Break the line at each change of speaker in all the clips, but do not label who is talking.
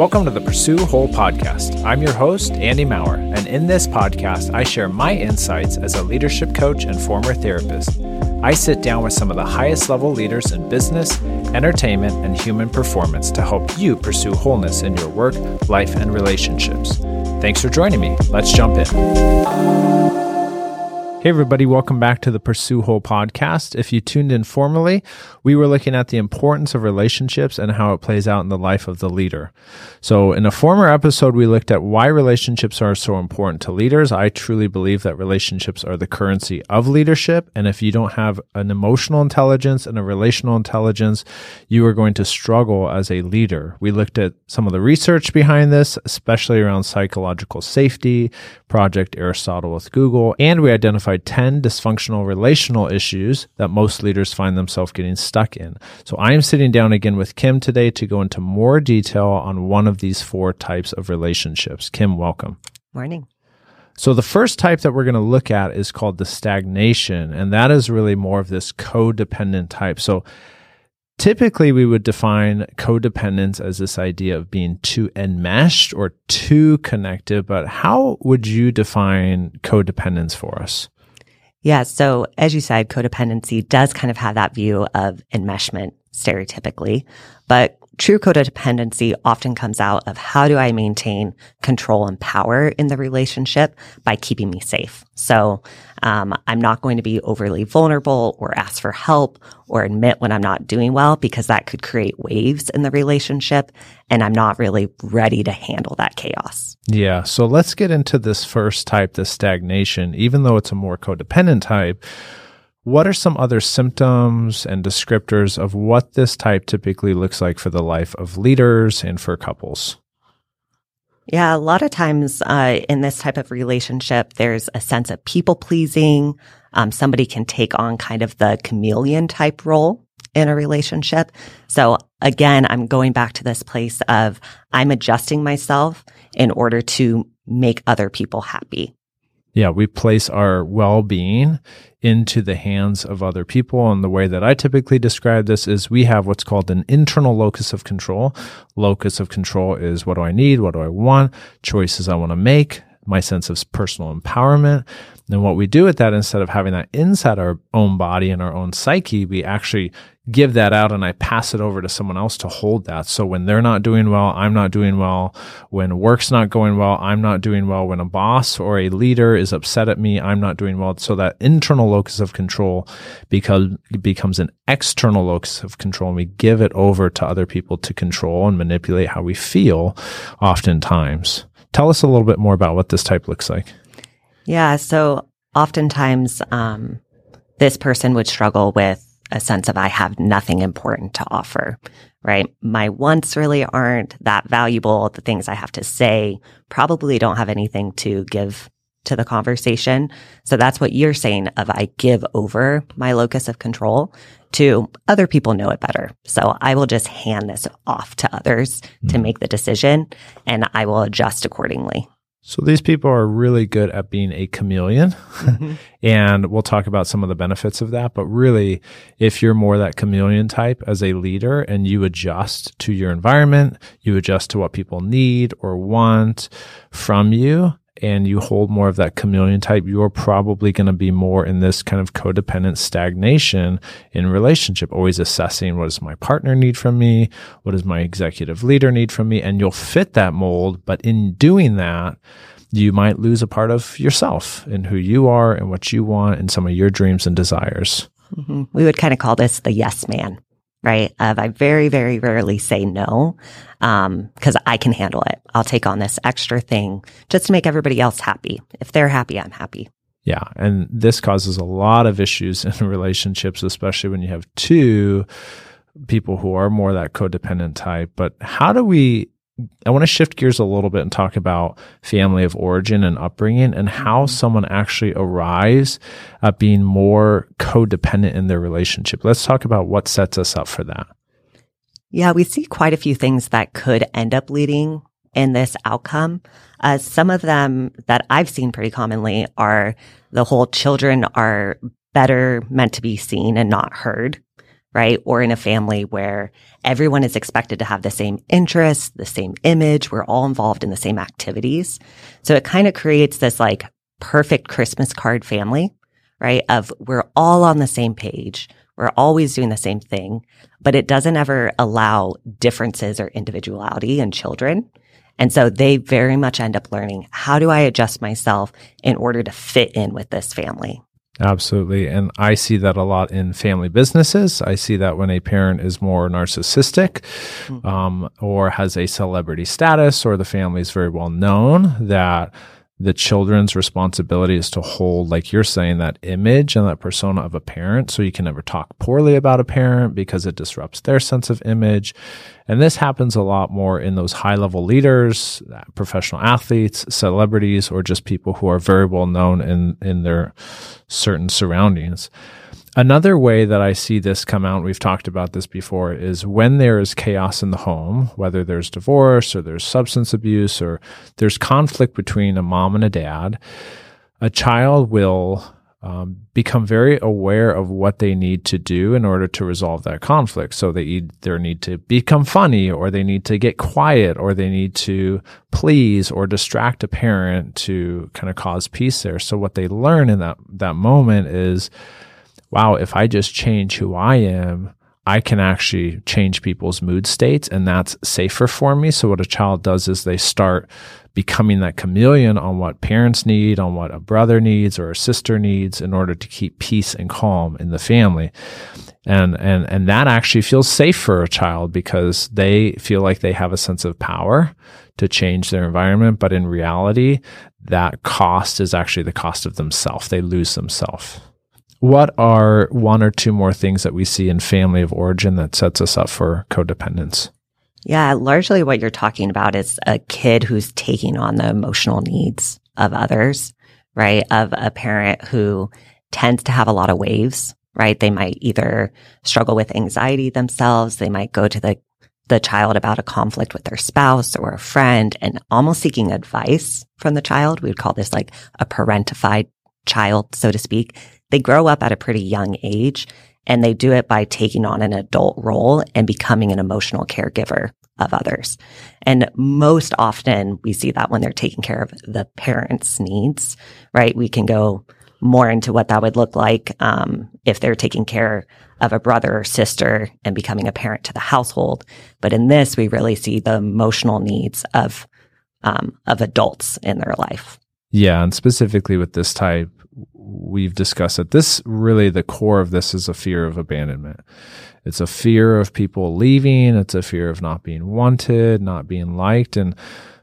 Welcome to the Pursue Whole podcast. I'm your host, Andy Maurer, and in this podcast, I share my insights as a leadership coach and former therapist. I sit down with some of the highest level leaders in business, entertainment, and human performance to help you pursue wholeness in your work, life, and relationships. Thanks for joining me. Let's jump in. Hey, everybody, welcome back to the Pursue Whole podcast. If you tuned in formally, we were looking at the importance of relationships and how it plays out in the life of the leader. So, in a former episode, we looked at why relationships are so important to leaders. I truly believe that relationships are the currency of leadership. And if you don't have an emotional intelligence and a relational intelligence, you are going to struggle as a leader. We looked at some of the research behind this, especially around psychological safety, Project Aristotle with Google, and we identified identified 10 dysfunctional relational issues that most leaders find themselves getting stuck in. So I am sitting down again with Kim today to go into more detail on one of these four types of relationships. Kim, welcome.
Morning.
So the first type that we're going to look at is called the stagnation, and that is really more of this codependent type. So typically we would define codependence as this idea of being too enmeshed or too connected, but how would you define codependence for us?
Yeah. So as you said, codependency does kind of have that view of enmeshment stereotypically, but true codependency often comes out of how do I maintain control and power in the relationship by keeping me safe. So um, I'm not going to be overly vulnerable or ask for help or admit when I'm not doing well because that could create waves in the relationship. And I'm not really ready to handle that chaos.
Yeah. So let's get into this first type, the stagnation. Even though it's a more codependent type, what are some other symptoms and descriptors of what this type typically looks like for the life of leaders and for couples?
Yeah, a lot of times uh, in this type of relationship, there's a sense of people pleasing. Um, somebody can take on kind of the chameleon type role in a relationship. So again, I'm going back to this place of I'm adjusting myself in order to make other people happy.
Yeah, we place our well being into the hands of other people. And the way that I typically describe this is we have what's called an internal locus of control. Locus of control is what do I need? What do I want? Choices I want to make, my sense of personal empowerment. And what we do with that, instead of having that inside our own body and our own psyche, we actually give that out and I pass it over to someone else to hold that. So when they're not doing well, I'm not doing well. When work's not going well, I'm not doing well. When a boss or a leader is upset at me, I'm not doing well. So that internal locus of control because becomes an external locus of control and we give it over to other people to control and manipulate how we feel oftentimes. Tell us a little bit more about what this type looks like.
Yeah. So oftentimes, um, this person would struggle with a sense of I have nothing important to offer, right? My wants really aren't that valuable. The things I have to say probably don't have anything to give to the conversation. So that's what you're saying of I give over my locus of control to other people know it better. So I will just hand this off to others mm-hmm. to make the decision and I will adjust accordingly.
So these people are really good at being a chameleon. Mm-hmm. and we'll talk about some of the benefits of that. But really, if you're more that chameleon type as a leader and you adjust to your environment, you adjust to what people need or want from you, and you hold more of that chameleon type, you're probably going to be more in this kind of codependent stagnation in relationship, always assessing what does my partner need from me? What does my executive leader need from me? And you'll fit that mold. But in doing that, you might lose a part of yourself and who you are and what you want and some of your dreams and desires.
Mm-hmm. We would kind of call this the yes man right? Of I very, very rarely say no, um, cause I can handle it. I'll take on this extra thing just to make everybody else happy. If they're happy, I'm happy.
Yeah. And this causes a lot of issues in relationships, especially when you have two people who are more that codependent type. But how do we I want to shift gears a little bit and talk about family of origin and upbringing and how mm-hmm. someone actually arrives at being more codependent in their relationship. Let's talk about what sets us up for that.
Yeah, we see quite a few things that could end up leading in this outcome. Uh, some of them that I've seen pretty commonly are the whole children are better meant to be seen and not heard right? Or in a family where everyone is expected to have the same interests, the same image. We're all involved in the same activities. So it kind of creates this like perfect Christmas card family, right? Of we're all on the same page. We're always doing the same thing, but it doesn't ever allow differences or individuality in children. And so they very much end up learning how do I adjust myself in order to fit in with this family?
Absolutely. And I see that a lot in family businesses. I see that when a parent is more narcissistic mm-hmm. um, or has a celebrity status or the family is very well known, that the children's responsibility is to hold, like you're saying, that image and that persona of a parent. So you can never talk poorly about a parent because it disrupts their sense of image. And this happens a lot more in those high level leaders, professional athletes, celebrities, or just people who are very well known in, in their certain surroundings. Another way that I see this come out, we've talked about this before, is when there is chaos in the home, whether there's divorce or there's substance abuse or there's conflict between a mom and a dad, a child will um, become very aware of what they need to do in order to resolve that conflict. So they either need to become funny or they need to get quiet or they need to please or distract a parent to kind of cause peace there. So what they learn in that, that moment is, wow, if I just change who I am, I can actually change people's mood states and that's safer for me. So what a child does is they start becoming that chameleon on what parents need, on what a brother needs or a sister needs in order to keep peace and calm in the family. And, and, and that actually feels safe for a child because they feel like they have a sense of power to change their environment. But in reality, that cost is actually the cost of themselves. They lose themselves. What are one or two more things that we see in family of origin that sets us up for codependence?
Yeah, largely what you're talking about is a kid who's taking on the emotional needs of others, right? Of a parent who tends to have a lot of waves, right? They might either struggle with anxiety themselves. They might go to the the child about a conflict with their spouse or a friend and almost seeking advice from the child. We would call this like a parentified child, so to speak they grow up at a pretty young age and they do it by taking on an adult role and becoming an emotional caregiver of others. And most often we see that when they're taking care of the parents' needs, right? We can go more into what that would look like um, if they're taking care of a brother or sister and becoming a parent to the household. But in this, we really see the emotional needs of um, of adults in their life.
Yeah, and specifically with this type, we've discussed that this really the core of this is a fear of abandonment. It's a fear of people leaving. It's a fear of not being wanted, not being liked. And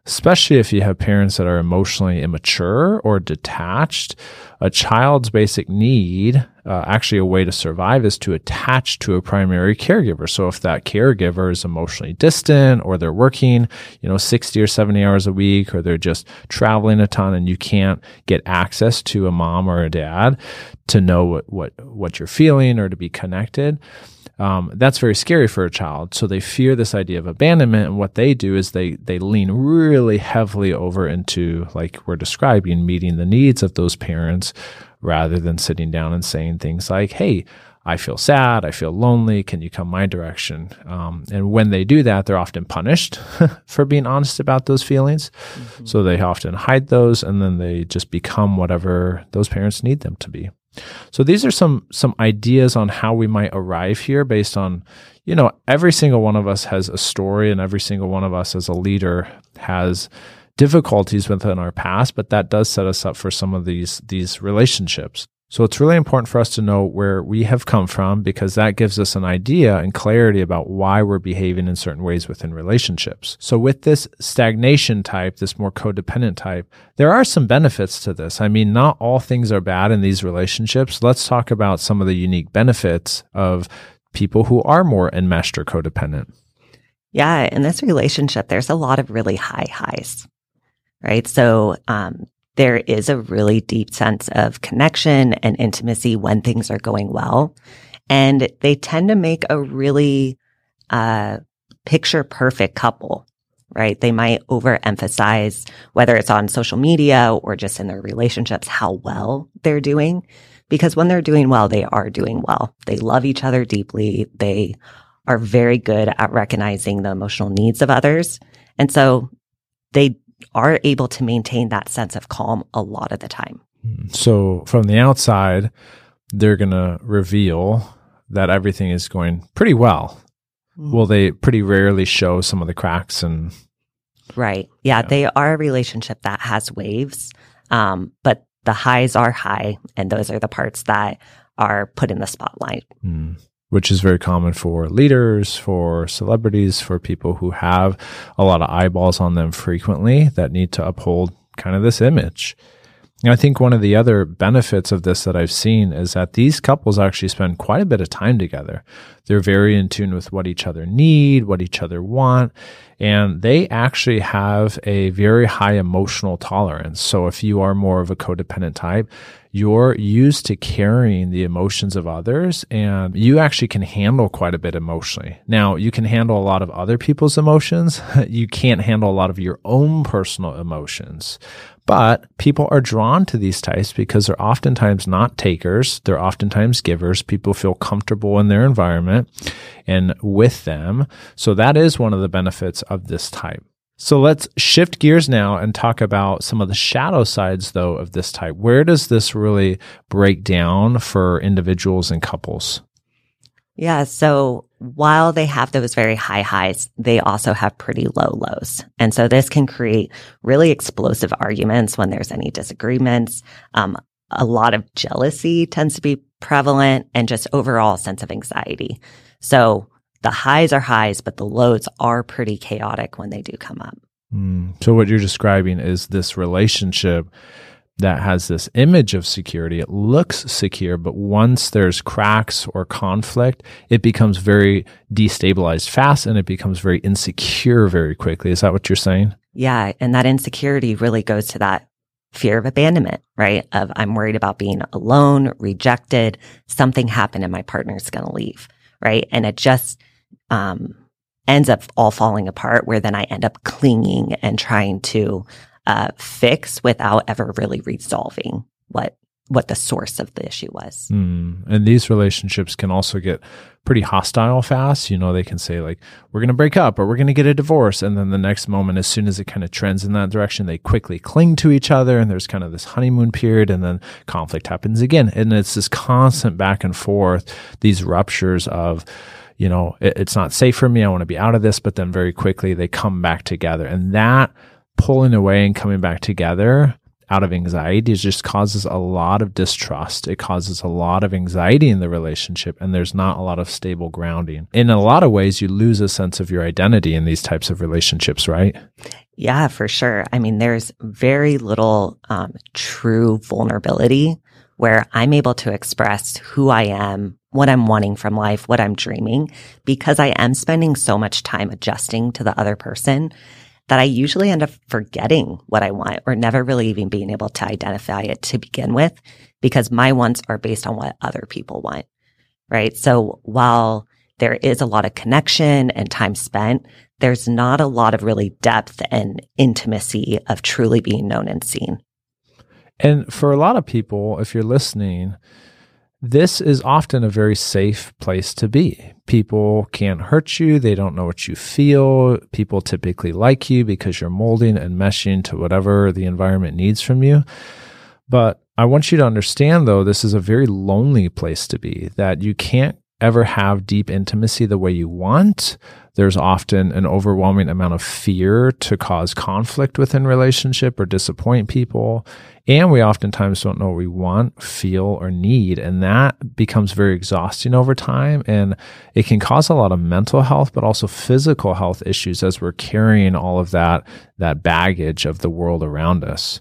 especially if you have parents that are emotionally immature or detached, a child's basic need, uh, actually a way to survive is to attach to a primary caregiver. So if that caregiver is emotionally distant or they're working, you know, 60 or 70 hours a week, or they're just traveling a ton and you can't get access to a mom or a dad to know what, what, what you're feeling or to be connected, um, that's very scary for a child. So they fear this idea of abandonment, and what they do is they they lean really heavily over into like we're describing meeting the needs of those parents, rather than sitting down and saying things like, "Hey." I feel sad. I feel lonely. Can you come my direction? Um, and when they do that, they're often punished for being honest about those feelings. Mm-hmm. So they often hide those and then they just become whatever those parents need them to be. So these are some some ideas on how we might arrive here based on you know every single one of us has a story and every single one of us as a leader has difficulties within our past but that does set us up for some of these these relationships. So it's really important for us to know where we have come from because that gives us an idea and clarity about why we're behaving in certain ways within relationships. So with this stagnation type, this more codependent type, there are some benefits to this. I mean, not all things are bad in these relationships. Let's talk about some of the unique benefits of people who are more enmeshed or codependent.
Yeah, in this relationship, there's a lot of really high highs, right? So, um, there is a really deep sense of connection and intimacy when things are going well. And they tend to make a really uh, picture perfect couple, right? They might overemphasize whether it's on social media or just in their relationships, how well they're doing. because when they're doing well, they are doing well. They love each other deeply. They are very good at recognizing the emotional needs of others. And so they are able to maintain that sense of calm a lot of the time.
So from the outside, they're going to reveal that everything is going pretty well. Mm. Will they pretty rarely show some of the cracks and
Right. Yeah, yeah. they are a relationship that has waves. Um, but the highs are high and those are the parts that are put in the spotlight.
Mm which is very common for leaders, for celebrities, for people who have a lot of eyeballs on them frequently that need to uphold kind of this image. And I think one of the other benefits of this that I've seen is that these couples actually spend quite a bit of time together. They're very in tune with what each other need, what each other want, and they actually have a very high emotional tolerance. So if you are more of a codependent type, you're used to carrying the emotions of others and you actually can handle quite a bit emotionally. Now, you can handle a lot of other people's emotions. you can't handle a lot of your own personal emotions. But people are drawn to these types because they're oftentimes not takers. They're oftentimes givers. People feel comfortable in their environment and with them. So that is one of the benefits of this type. So let's shift gears now and talk about some of the shadow sides, though, of this type. Where does this really break down for individuals and couples?
Yeah. So while they have those very high highs, they also have pretty low lows. And so this can create really explosive arguments when there's any disagreements. Um, a lot of jealousy tends to be prevalent and just overall sense of anxiety. So the highs are highs, but the lows are pretty chaotic when they do come up.
Mm. So, what you're describing is this relationship that has this image of security. It looks secure, but once there's cracks or conflict, it becomes very destabilized fast and it becomes very insecure very quickly. Is that what you're saying?
Yeah. And that insecurity really goes to that fear of abandonment, right? Of I'm worried about being alone, rejected, something happened and my partner's going to leave, right? And it just, um, ends up all falling apart where then I end up clinging and trying to uh, fix without ever really resolving what what the source of the issue was.
Mm. And these relationships can also get pretty hostile fast. You know, they can say like, "We're going to break up" or "We're going to get a divorce," and then the next moment, as soon as it kind of trends in that direction, they quickly cling to each other, and there's kind of this honeymoon period, and then conflict happens again, and it's this constant back and forth, these ruptures of you know, it, it's not safe for me. I want to be out of this. But then very quickly they come back together. And that pulling away and coming back together out of anxiety it just causes a lot of distrust. It causes a lot of anxiety in the relationship, and there's not a lot of stable grounding. In a lot of ways, you lose a sense of your identity in these types of relationships, right?
Yeah, for sure. I mean, there's very little um, true vulnerability where I'm able to express who I am, what I'm wanting from life, what I'm dreaming, because I am spending so much time adjusting to the other person that I usually end up forgetting what I want or never really even being able to identify it to begin with because my wants are based on what other people want. Right. So while there is a lot of connection and time spent, there's not a lot of really depth and intimacy of truly being known and seen.
And for a lot of people, if you're listening, this is often a very safe place to be. People can't hurt you. They don't know what you feel. People typically like you because you're molding and meshing to whatever the environment needs from you. But I want you to understand, though, this is a very lonely place to be, that you can't ever have deep intimacy the way you want. There's often an overwhelming amount of fear to cause conflict within relationship or disappoint people. And we oftentimes don't know what we want, feel, or need. And that becomes very exhausting over time. And it can cause a lot of mental health, but also physical health issues as we're carrying all of that, that baggage of the world around us.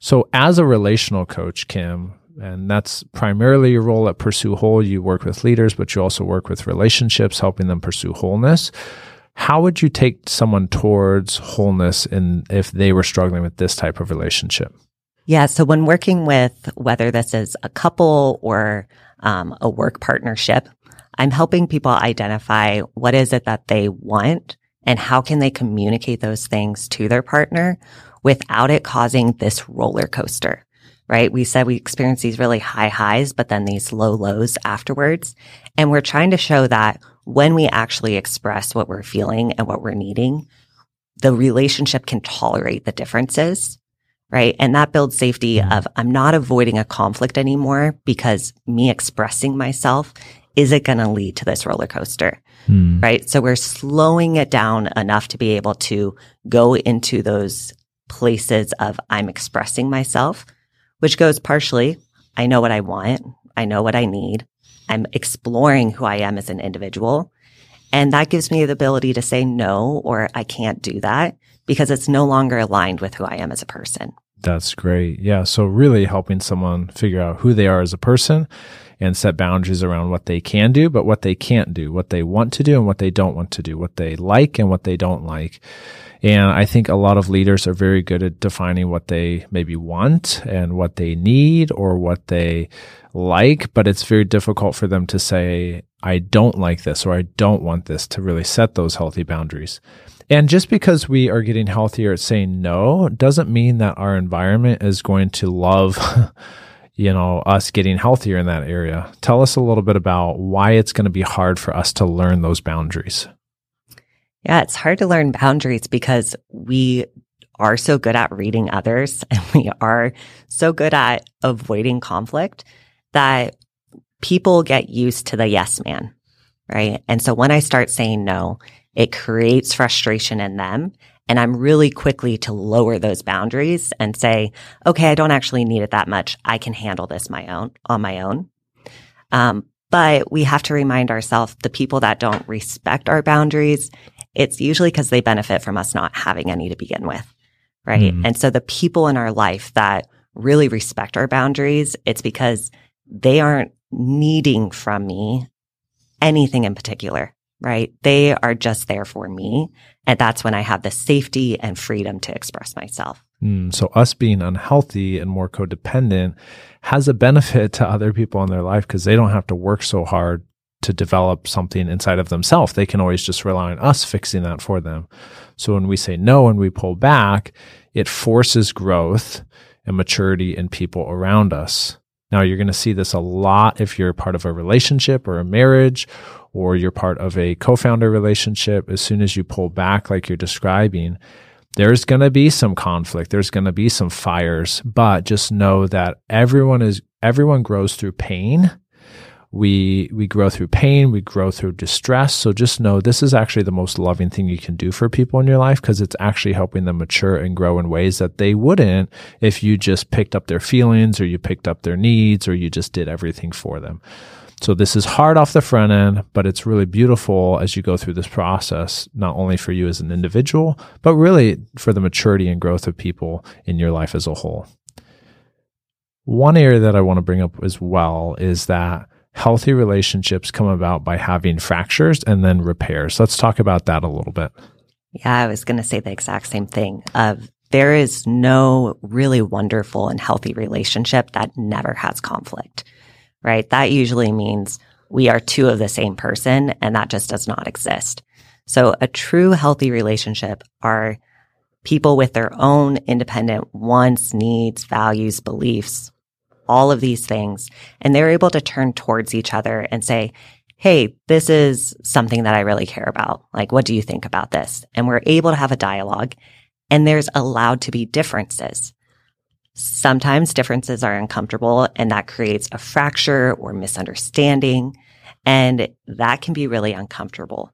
So as a relational coach, Kim, and that's primarily your role at Pursue Whole. You work with leaders, but you also work with relationships, helping them pursue wholeness. How would you take someone towards wholeness in if they were struggling with this type of relationship?
Yeah. So when working with whether this is a couple or um, a work partnership, I'm helping people identify what is it that they want and how can they communicate those things to their partner without it causing this roller coaster right? We said we experience these really high highs, but then these low lows afterwards. And we're trying to show that when we actually express what we're feeling and what we're needing, the relationship can tolerate the differences, right? And that builds safety of I'm not avoiding a conflict anymore because me expressing myself isn't going to lead to this roller coaster, hmm. right? So we're slowing it down enough to be able to go into those places of I'm expressing myself, which goes partially, I know what I want. I know what I need. I'm exploring who I am as an individual. And that gives me the ability to say no, or I can't do that because it's no longer aligned with who I am as a person.
That's great. Yeah. So, really helping someone figure out who they are as a person and set boundaries around what they can do, but what they can't do, what they want to do and what they don't want to do, what they like and what they don't like. And I think a lot of leaders are very good at defining what they maybe want and what they need or what they like, but it's very difficult for them to say, I don't like this or I don't want this to really set those healthy boundaries. And just because we are getting healthier at saying no doesn't mean that our environment is going to love, you know, us getting healthier in that area. Tell us a little bit about why it's going to be hard for us to learn those boundaries.
Yeah, it's hard to learn boundaries because we are so good at reading others and we are so good at avoiding conflict that people get used to the yes man, right? And so when I start saying no, it creates frustration in them. And I'm really quickly to lower those boundaries and say, okay, I don't actually need it that much. I can handle this my own on my own. Um, but we have to remind ourselves the people that don't respect our boundaries, it's usually because they benefit from us not having any to begin with. Right. Mm. And so the people in our life that really respect our boundaries, it's because they aren't needing from me anything in particular, right? They are just there for me. And that's when I have the safety and freedom to express myself.
Mm, so, us being unhealthy and more codependent has a benefit to other people in their life because they don't have to work so hard to develop something inside of themselves. They can always just rely on us fixing that for them. So, when we say no and we pull back, it forces growth and maturity in people around us. Now, you're going to see this a lot if you're part of a relationship or a marriage, or you're part of a co founder relationship. As soon as you pull back, like you're describing, there's going to be some conflict. There's going to be some fires, but just know that everyone is, everyone grows through pain we we grow through pain we grow through distress. So just know this is actually the most loving thing you can do for people in your life because it's actually helping them mature and grow in ways that they wouldn't if you just picked up their feelings or you picked up their needs or you just did everything for them. So this is hard off the front end but it's really beautiful as you go through this process not only for you as an individual but really for the maturity and growth of people in your life as a whole. One area that I want to bring up as well is that healthy relationships come about by having fractures and then repairs. Let's talk about that a little bit.
Yeah, I was going to say the exact same thing. Of there is no really wonderful and healthy relationship that never has conflict, right? That usually means we are two of the same person and that just does not exist. So a true healthy relationship are people with their own independent wants, needs, values, beliefs, all of these things. And they're able to turn towards each other and say, Hey, this is something that I really care about. Like, what do you think about this? And we're able to have a dialogue and there's allowed to be differences. Sometimes differences are uncomfortable and that creates a fracture or misunderstanding. And that can be really uncomfortable.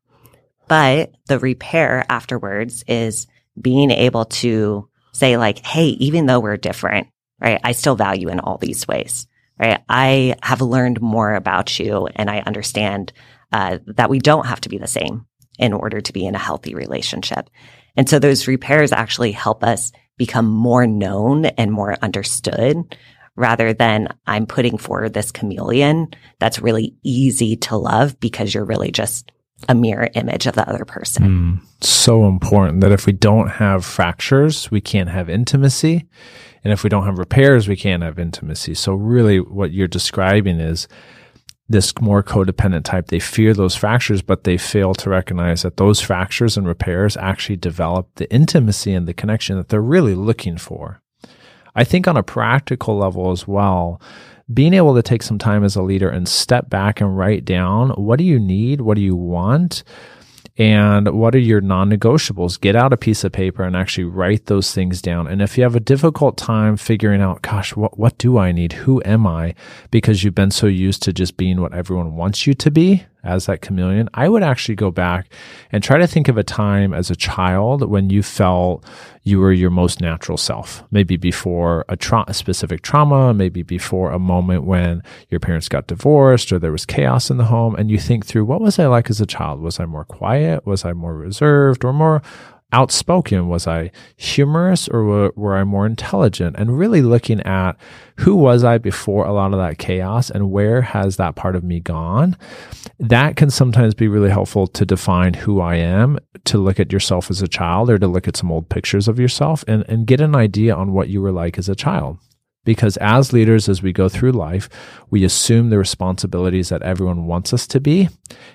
But the repair afterwards is being able to say like, Hey, even though we're different, right? I still value in all these ways, right? I have learned more about you and I understand uh, that we don't have to be the same in order to be in a healthy relationship. And so those repairs actually help us become more known and more understood rather than I'm putting forward this chameleon that's really easy to love because you're really just a mirror image of the other person.
Mm, so important that if we don't have fractures, we can't have intimacy. And if we don't have repairs, we can't have intimacy. So really what you're describing is this more codependent type. They fear those fractures, but they fail to recognize that those fractures and repairs actually develop the intimacy and the connection that they're really looking for. I think on a practical level as well, being able to take some time as a leader and step back and write down what do you need? What do you want? and what are your non-negotiables get out a piece of paper and actually write those things down and if you have a difficult time figuring out gosh what what do i need who am i because you've been so used to just being what everyone wants you to be as that chameleon, I would actually go back and try to think of a time as a child when you felt you were your most natural self. Maybe before a, tra- a specific trauma, maybe before a moment when your parents got divorced or there was chaos in the home. And you think through what was I like as a child? Was I more quiet? Was I more reserved or more outspoken? Was I humorous or were, were, I more intelligent? And really looking at who was I before a lot of that chaos and where has that part of me gone? That can sometimes be really helpful to define who I am, to look at yourself as a child or to look at some old pictures of yourself and, and get an idea on what you were like as a child. Because as leaders, as we go through life, we assume the responsibilities that everyone wants us to be,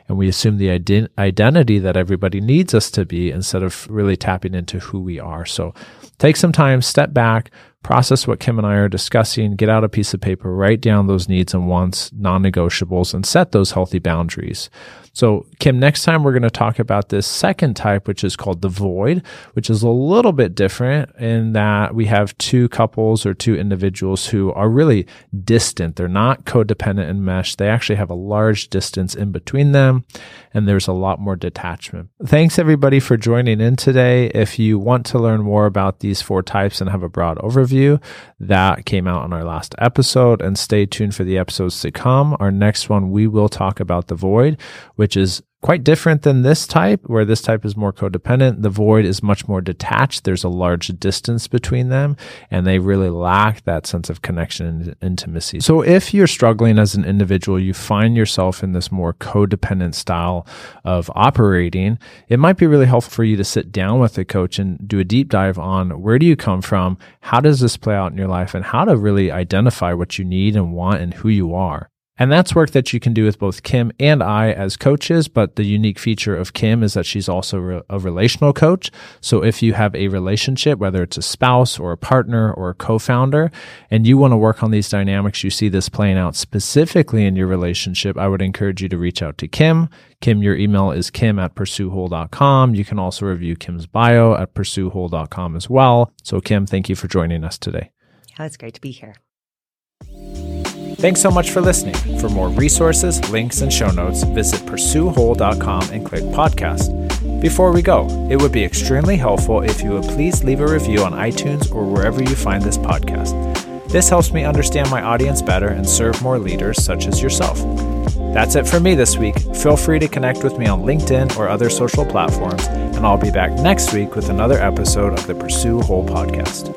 and we assume the ident- identity that everybody needs us to be instead of really tapping into who we are. So take some time, step back, process what Kim and I are discussing, get out a piece of paper, write down those needs and wants, non negotiables, and set those healthy boundaries. So, Kim, next time we're going to talk about this second type, which is called the void, which is a little bit different in that we have two couples or two individuals who are really distant. They're not codependent and mesh. They actually have a large distance in between them, and there's a lot more detachment. Thanks, everybody, for joining in today. If you want to learn more about these four types and have a broad overview, that came out on our last episode, and stay tuned for the episodes to come. Our next one, we will talk about the void which is quite different than this type, where this type is more codependent. The void is much more detached. There's a large distance between them, and they really lack that sense of connection and intimacy. So, if you're struggling as an individual, you find yourself in this more codependent style of operating, it might be really helpful for you to sit down with a coach and do a deep dive on where do you come from? How does this play out in your life? And how to really identify what you need and want and who you are. And that's work that you can do with both Kim and I as coaches. But the unique feature of Kim is that she's also a relational coach. So if you have a relationship, whether it's a spouse or a partner or a co-founder, and you want to work on these dynamics, you see this playing out specifically in your relationship, I would encourage you to reach out to Kim. Kim, your email is kim at pursuewhole.com. You can also review Kim's bio at pursuewhole.com as well. So Kim, thank you for joining us today.
Yeah, it's great to be here.
Thanks so much for listening. For more resources, links, and show notes, visit pursuewhole.com and click podcast. Before we go, it would be extremely helpful if you would please leave a review on iTunes or wherever you find this podcast. This helps me understand my audience better and serve more leaders such as yourself. That's it for me this week. Feel free to connect with me on LinkedIn or other social platforms, and I'll be back next week with another episode of the Pursue Whole podcast.